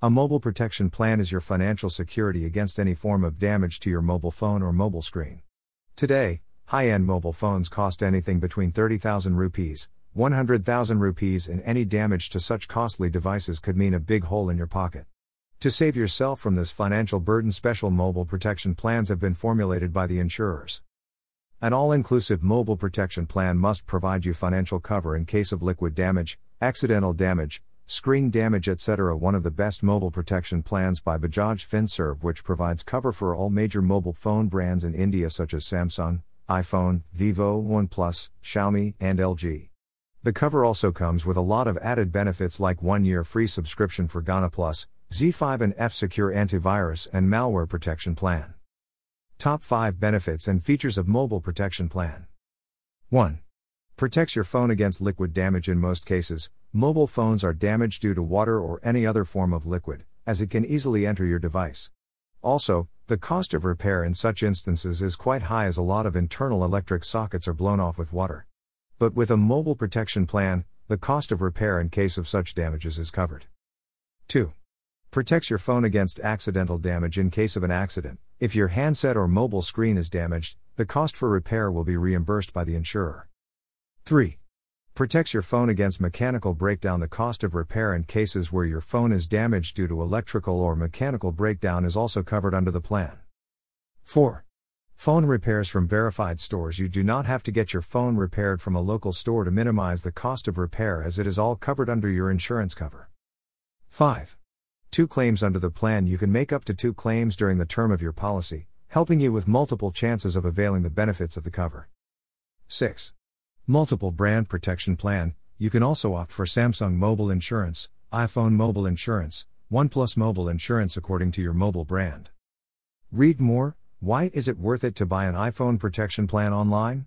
A mobile protection plan is your financial security against any form of damage to your mobile phone or mobile screen. Today, high end mobile phones cost anything between 30,000 rupees, 100,000 rupees, and any damage to such costly devices could mean a big hole in your pocket. To save yourself from this financial burden, special mobile protection plans have been formulated by the insurers. An all inclusive mobile protection plan must provide you financial cover in case of liquid damage, accidental damage, screen damage, etc. One of the best mobile protection plans by Bajaj Finserv, which provides cover for all major mobile phone brands in India such as Samsung, iPhone, Vivo, OnePlus, Xiaomi, and LG. The cover also comes with a lot of added benefits like one year free subscription for Gaana Plus, ZEE5 and F Secure antivirus and malware protection plan. Top 5 Benefits and Features of Mobile Protection Plan 1. Protects your phone against liquid damage in most cases. Mobile phones are damaged due to water or any other form of liquid, as it can easily enter your device. Also, the cost of repair in such instances is quite high as a lot of internal electric sockets are blown off with water. But with a mobile protection plan, the cost of repair in case of such damages is covered. 2. Protects your phone against accidental damage in case of an accident. If your handset or mobile screen is damaged, the cost for repair will be reimbursed by the insurer. 3. Protects your phone against mechanical breakdown. The cost of repair in cases where your phone is damaged due to electrical or mechanical breakdown is also covered under the plan. 4. Phone repairs from verified stores. You do not have to get your phone repaired from a local store to minimize the cost of repair as it is all covered under your insurance cover. 5. Two claims under the plan you can make up to two claims during the term of your policy, helping you with multiple chances of availing the benefits of the cover. 6. Multiple brand protection plan. You can also opt for Samsung mobile insurance, iPhone mobile insurance, OnePlus mobile insurance according to your mobile brand. Read more Why is it worth it to buy an iPhone protection plan online?